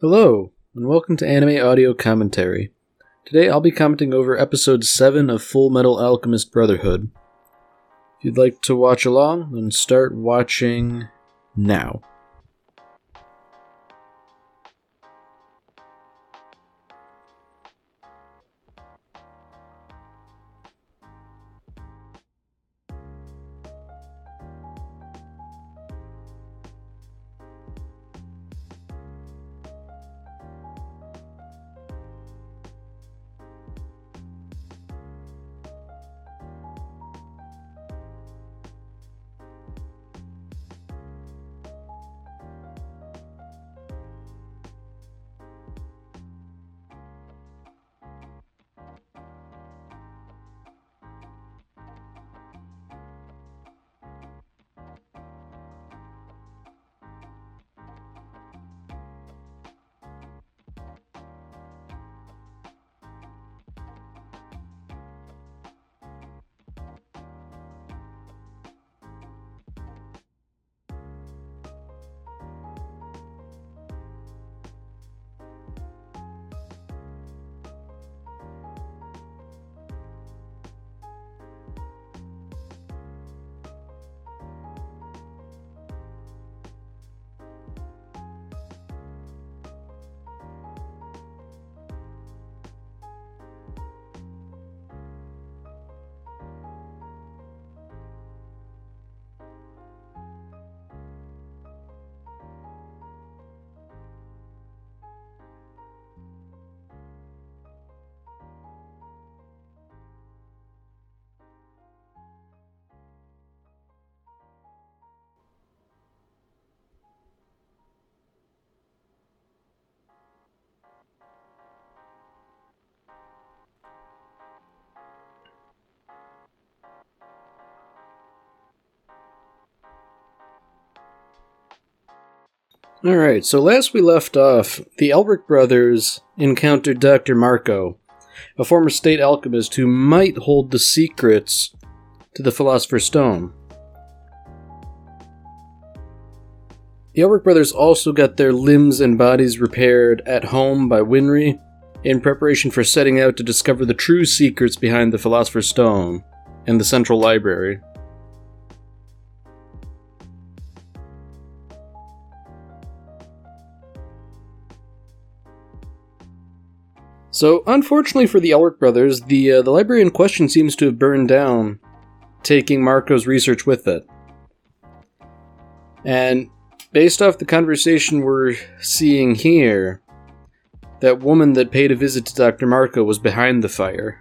Hello, and welcome to Anime Audio Commentary. Today I'll be commenting over episode 7 of Fullmetal Alchemist Brotherhood. If you'd like to watch along, then start watching now. Alright, so last we left off, the Elric brothers encountered Dr. Marco, a former state alchemist who might hold the secrets to the Philosopher's Stone. The Elric brothers also got their limbs and bodies repaired at home by Winry in preparation for setting out to discover the true secrets behind the Philosopher's Stone and the Central Library. So, unfortunately for the Elric brothers, the uh, the library in question seems to have burned down, taking Marco's research with it. And based off the conversation we're seeing here, that woman that paid a visit to Dr. Marco was behind the fire.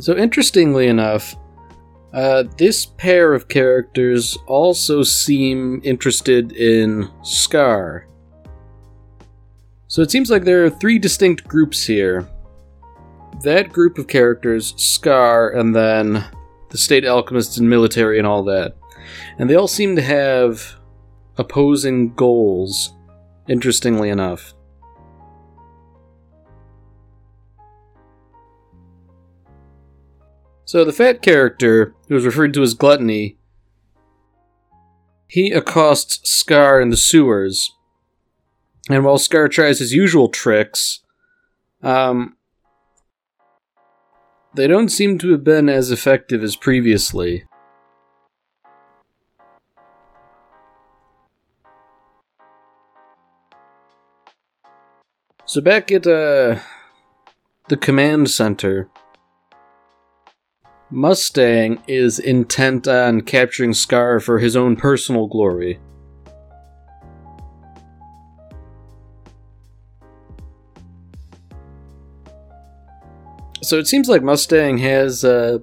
So, interestingly enough, uh, this pair of characters also seem interested in Scar. So, it seems like there are three distinct groups here. That group of characters, Scar, and then the state alchemists and military and all that. And they all seem to have opposing goals, interestingly enough. So the fat character, who is referred to as Gluttony, he accosts Scar in the sewers. And while Scar tries his usual tricks, um, they don't seem to have been as effective as previously. So back at uh, the command center, Mustang is intent on capturing Scar for his own personal glory. So it seems like Mustang has uh,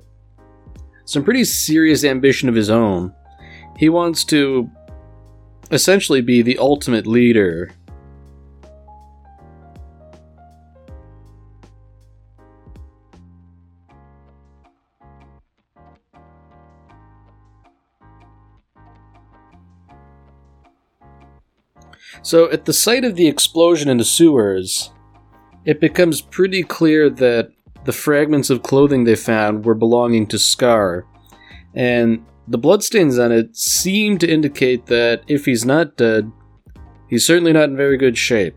some pretty serious ambition of his own. He wants to essentially be the ultimate leader So, at the site of the explosion in the sewers, it becomes pretty clear that the fragments of clothing they found were belonging to Scar, and the bloodstains on it seem to indicate that if he's not dead, he's certainly not in very good shape.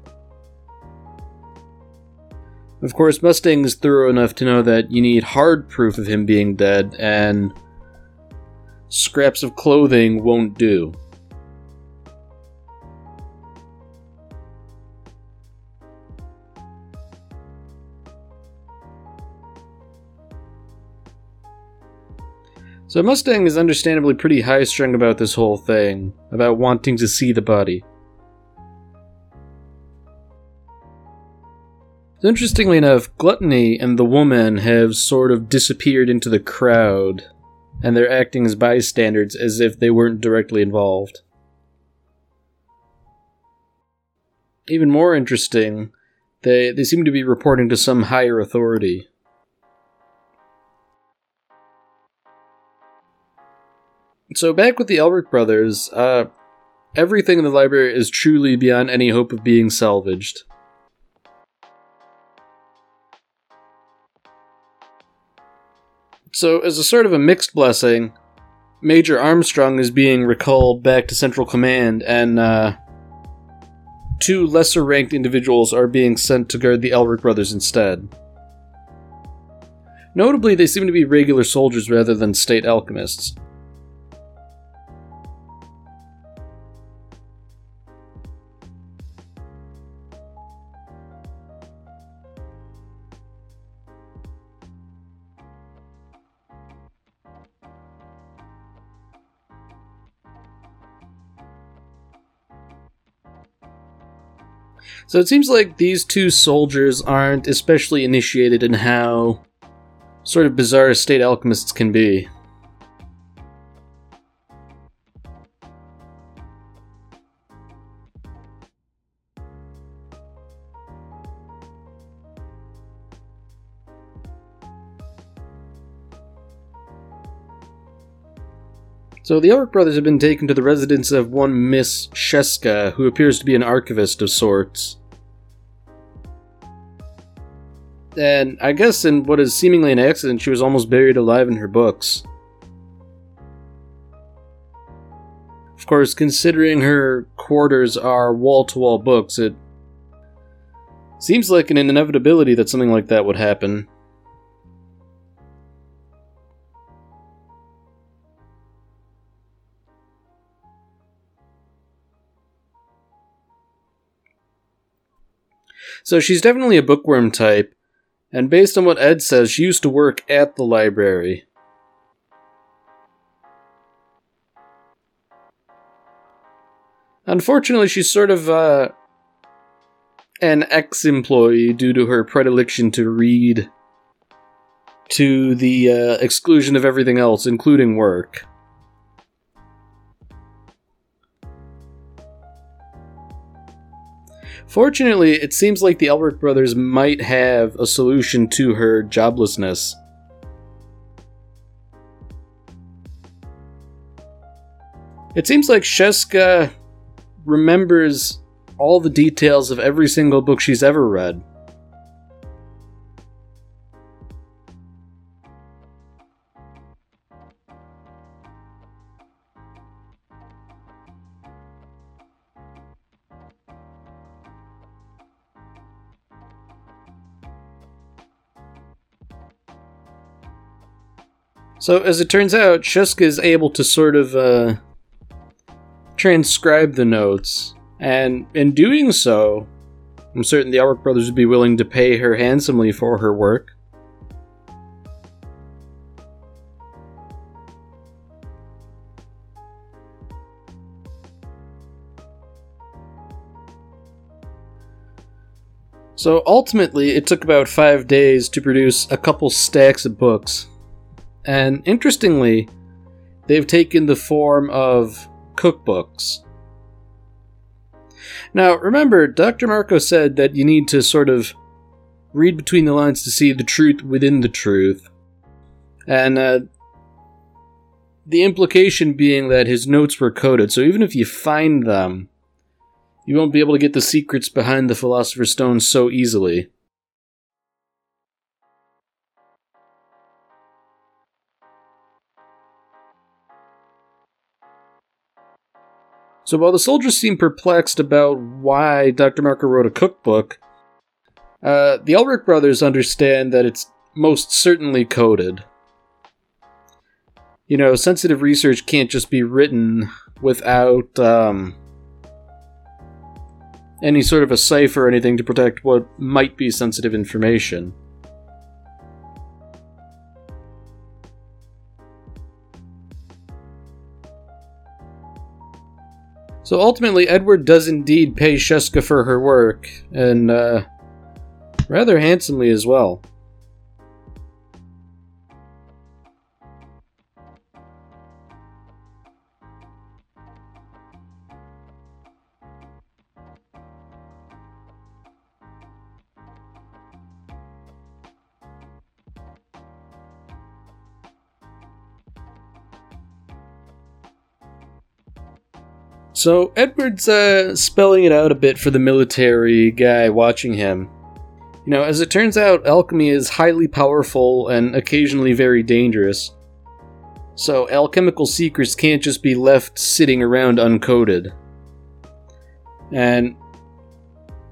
Of course, Mustang is thorough enough to know that you need hard proof of him being dead, and scraps of clothing won't do. So Mustang is understandably pretty high strung about this whole thing, about wanting to see the body. Interestingly enough, Gluttony and the woman have sort of disappeared into the crowd, and they're acting as bystanders as if they weren't directly involved. Even more interesting, they, they seem to be reporting to some higher authority. So back with the Elric brothers, uh, everything in the library is truly beyond any hope of being salvaged. So, as a sort of a mixed blessing, Major Armstrong is being recalled back to Central Command, and uh, two lesser ranked individuals are being sent to guard the Elric brothers instead. Notably, they seem to be regular soldiers rather than state alchemists. So it seems like these two soldiers aren't especially initiated in how sort of bizarre state alchemists can be. So the Elric brothers have been taken to the residence of one Miss Sheska, who appears to be an archivist of sorts. And I guess in what is seemingly an accident, she was almost buried alive in her books. Of course, considering her quarters are wall to wall books, it seems like an inevitability that something like that would happen. So she's definitely a bookworm type, and based on what Ed says, she used to work at the library. Unfortunately, she's sort of uh, an ex employee due to her predilection to read to the uh, exclusion of everything else, including work. Fortunately, it seems like the Elric brothers might have a solution to her joblessness. It seems like Sheska remembers all the details of every single book she's ever read. So, as it turns out, Sheska is able to sort of uh, transcribe the notes, and in doing so, I'm certain the Elric brothers would be willing to pay her handsomely for her work. So ultimately, it took about five days to produce a couple stacks of books. And interestingly, they've taken the form of cookbooks. Now, remember, Dr. Marco said that you need to sort of read between the lines to see the truth within the truth. And uh, the implication being that his notes were coded, so even if you find them, you won't be able to get the secrets behind the Philosopher's Stone so easily. So while the soldiers seem perplexed about why Dr. Marco wrote a cookbook, uh, the Elric brothers understand that it's most certainly coded. You know, sensitive research can't just be written without um, any sort of a cipher or anything to protect what might be sensitive information. So ultimately, Edward does indeed pay Sheska for her work, and uh, rather handsomely as well. So Edward's uh, spelling it out a bit for the military guy watching him. You know, as it turns out, alchemy is highly powerful and occasionally very dangerous. So alchemical secrets can't just be left sitting around uncoded. And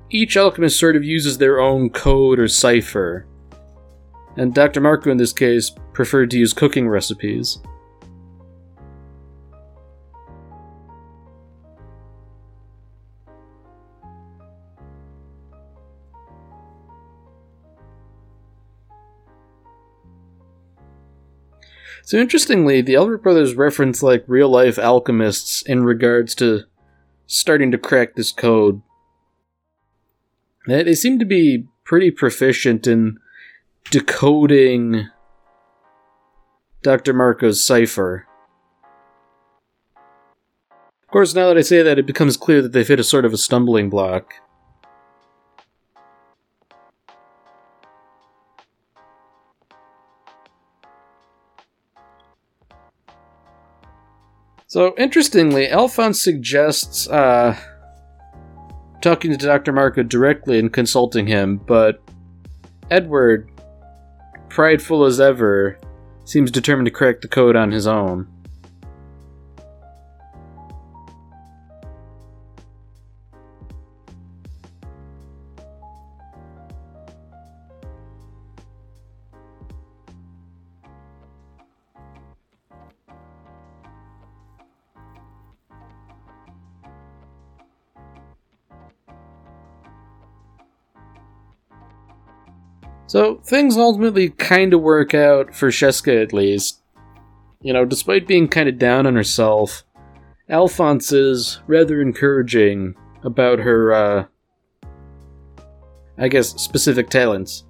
each alchemist sort of uses their own code or cipher. And Dr. Marco in this case preferred to use cooking recipes. So interestingly, the Elric brothers reference like real life alchemists in regards to starting to crack this code. They seem to be pretty proficient in decoding Dr. Marco's cipher. Of course, now that I say that, it becomes clear that they've hit a sort of a stumbling block. So, interestingly, Alphonse suggests uh, talking to Dr. Marco directly and consulting him, but Edward, prideful as ever, seems determined to crack the code on his own. So things ultimately kind of work out for Sheska at least. You know, despite being kind of down on herself, Alphonse is rather encouraging about her, uh, I guess, specific talents.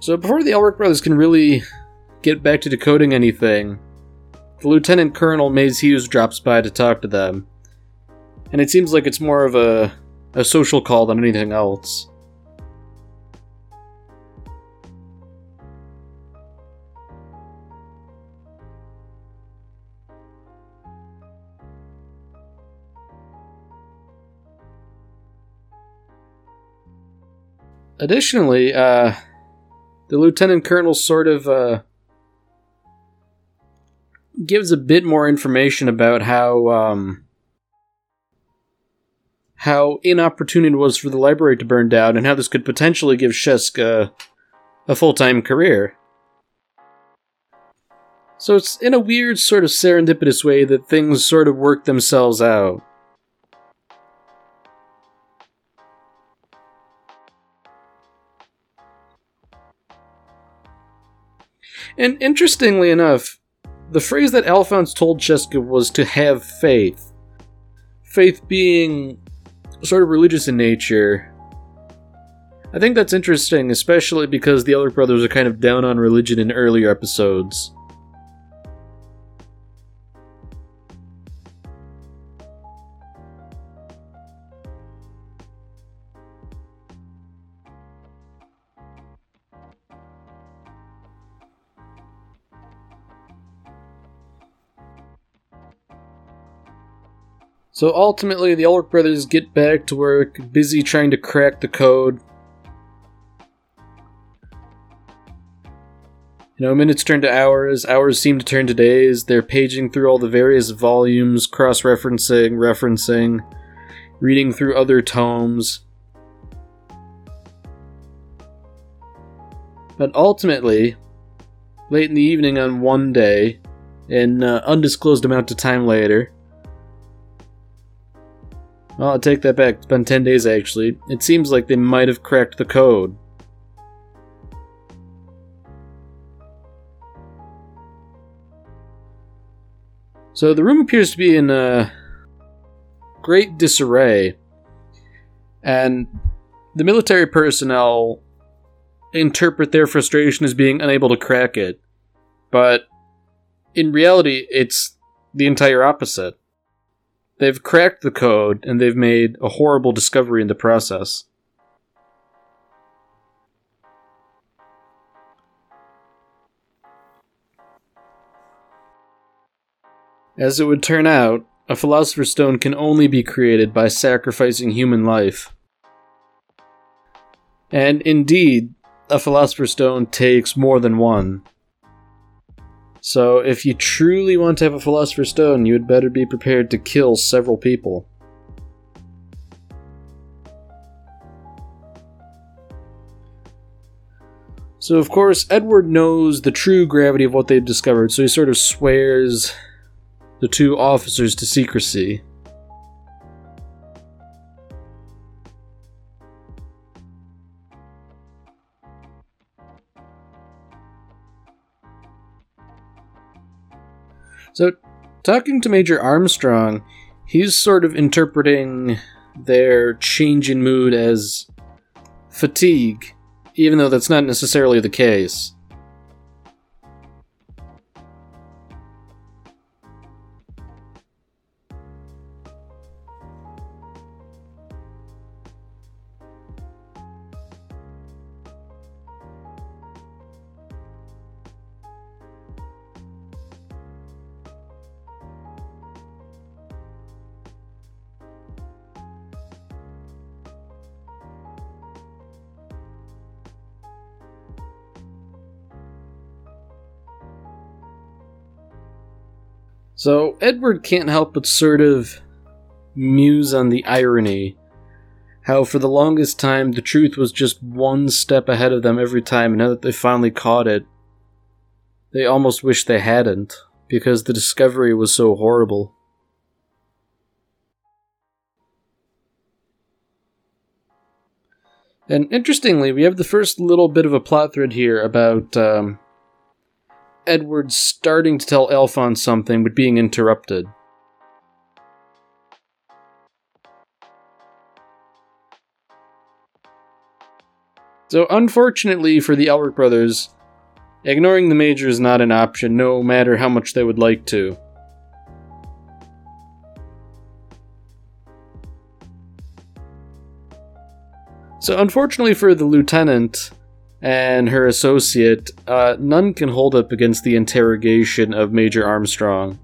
So before the Elric brothers can really get back to decoding anything, the Lieutenant Colonel Maes Hughes drops by to talk to them and it seems like it's more of a, a social call than anything else. Additionally, uh, the lieutenant colonel sort of uh, gives a bit more information about how um, how inopportune it was for the library to burn down and how this could potentially give Sheska a full time career. So it's in a weird, sort of serendipitous way that things sort of work themselves out. And interestingly enough, the phrase that Alphonse told Sheska was to have faith. Faith being sort of religious in nature. I think that's interesting, especially because the Elric Brothers are kind of down on religion in earlier episodes. So ultimately, the Elric brothers get back to work, busy trying to crack the code. You know, minutes turn to hours, hours seem to turn to days. They're paging through all the various volumes, cross referencing, referencing, reading through other tomes. But ultimately, late in the evening on one day, an uh, undisclosed amount of time later, well, I'll take that back. It's been 10 days actually. It seems like they might have cracked the code. So the room appears to be in uh, great disarray, and the military personnel interpret their frustration as being unable to crack it. But in reality, it's the entire opposite. They've cracked the code and they've made a horrible discovery in the process. As it would turn out, a Philosopher's Stone can only be created by sacrificing human life. And indeed, a Philosopher's Stone takes more than one. So, if you truly want to have a Philosopher's Stone, you had better be prepared to kill several people. So, of course, Edward knows the true gravity of what they've discovered, so he sort of swears the two officers to secrecy. So, talking to Major Armstrong, he's sort of interpreting their change in mood as fatigue, even though that's not necessarily the case. So Edward can't help but sort of muse on the irony. How for the longest time the truth was just one step ahead of them every time, and now that they finally caught it, they almost wish they hadn't, because the discovery was so horrible. And interestingly, we have the first little bit of a plot thread here about um, Edward starting to tell Alphonse something but being interrupted. So, unfortunately for the Elric brothers, ignoring the Major is not an option, no matter how much they would like to. So, unfortunately for the Lieutenant, and her associate, uh, none can hold up against the interrogation of Major Armstrong.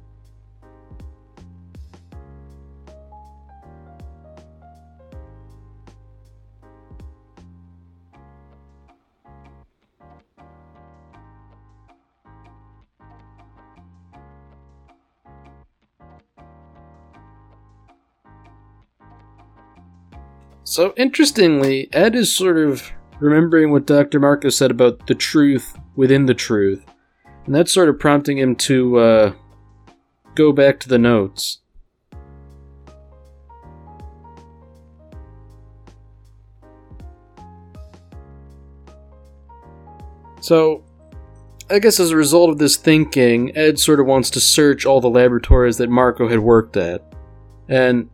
So interestingly, Ed is sort of remembering what Dr. Marco said about the truth within the truth. And that's sort of prompting him to uh, go back to the notes. So, I guess as a result of this thinking, Ed sort of wants to search all the laboratories that Marco had worked at. And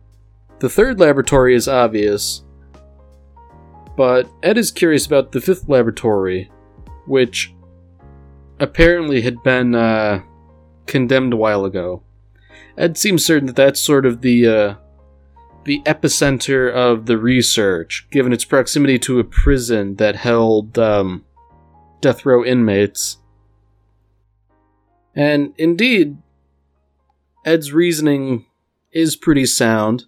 the third laboratory is obvious but Ed is curious about the fifth laboratory, which apparently had been uh, condemned a while ago. Ed seems certain that that's sort of the uh, the epicenter of the research, given its proximity to a prison that held um, death row inmates. And indeed, Ed's reasoning is pretty sound.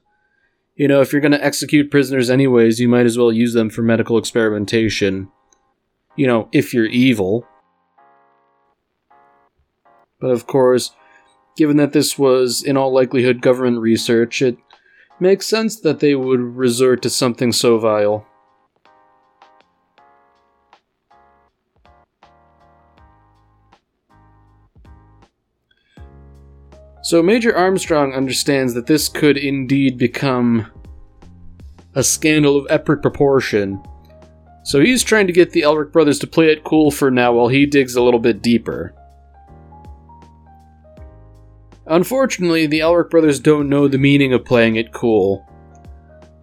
You know, if you're going to execute prisoners anyways, you might as well use them for medical experimentation. You know, if you're evil. But of course, given that this was in all likelihood government research, it makes sense that they would resort to something so vile. So Major Armstrong understands that this could indeed become a scandal of epic proportion. So he's trying to get the Elric brothers to play it cool for now while he digs a little bit deeper. Unfortunately, the Elric brothers don't know the meaning of playing it cool.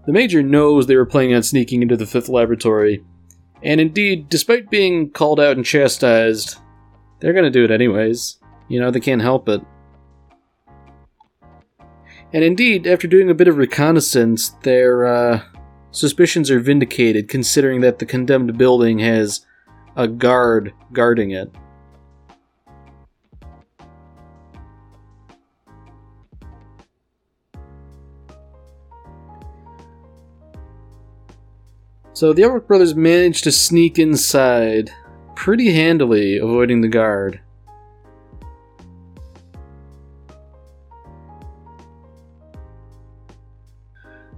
The Major knows they were planning on sneaking into the fifth laboratory, and indeed, despite being called out and chastised, they're gonna do it anyways. You know, they can't help it. And indeed, after doing a bit of reconnaissance, their uh, suspicions are vindicated, considering that the condemned building has a guard guarding it. So the Elric brothers managed to sneak inside pretty handily, avoiding the guard.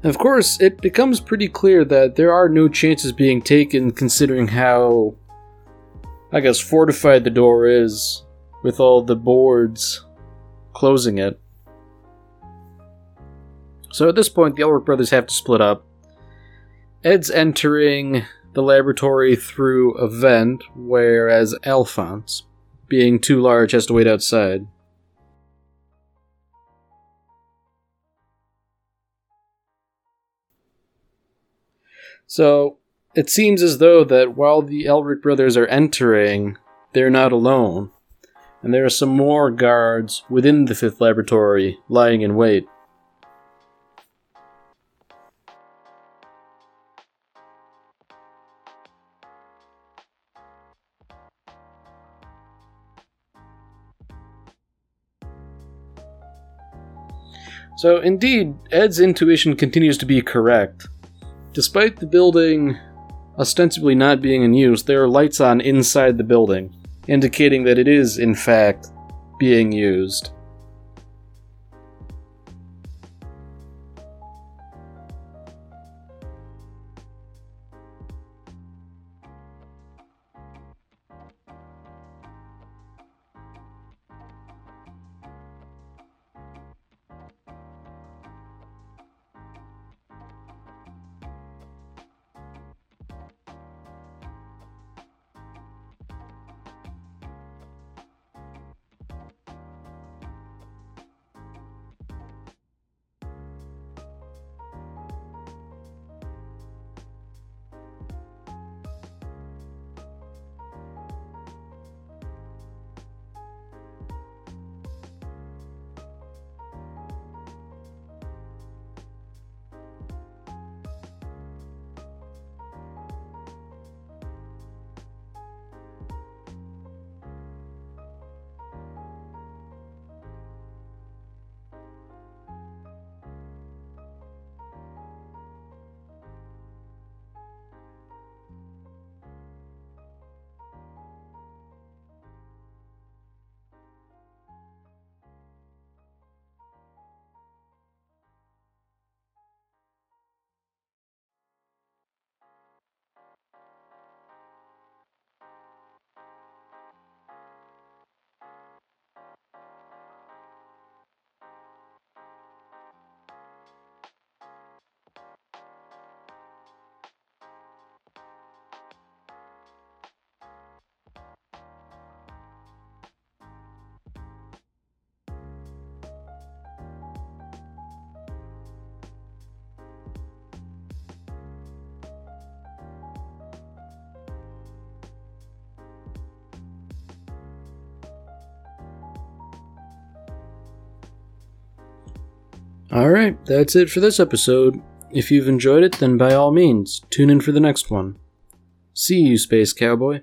Of course, it becomes pretty clear that there are no chances being taken considering how, I guess, fortified the door is with all the boards closing it. So at this point, the Elric brothers have to split up. Ed's entering the laboratory through a vent, whereas Alphonse, being too large, has to wait outside. So it seems as though that while the Elric brothers are entering, they're not alone, and there are some more guards within the fifth laboratory lying in wait. So, indeed, Ed's intuition continues to be correct. Despite the building ostensibly not being in use, there are lights on inside the building, indicating that it is, in fact, being used. Alright, that's it for this episode. If you've enjoyed it, then by all means, tune in for the next one. See you, Space Cowboy.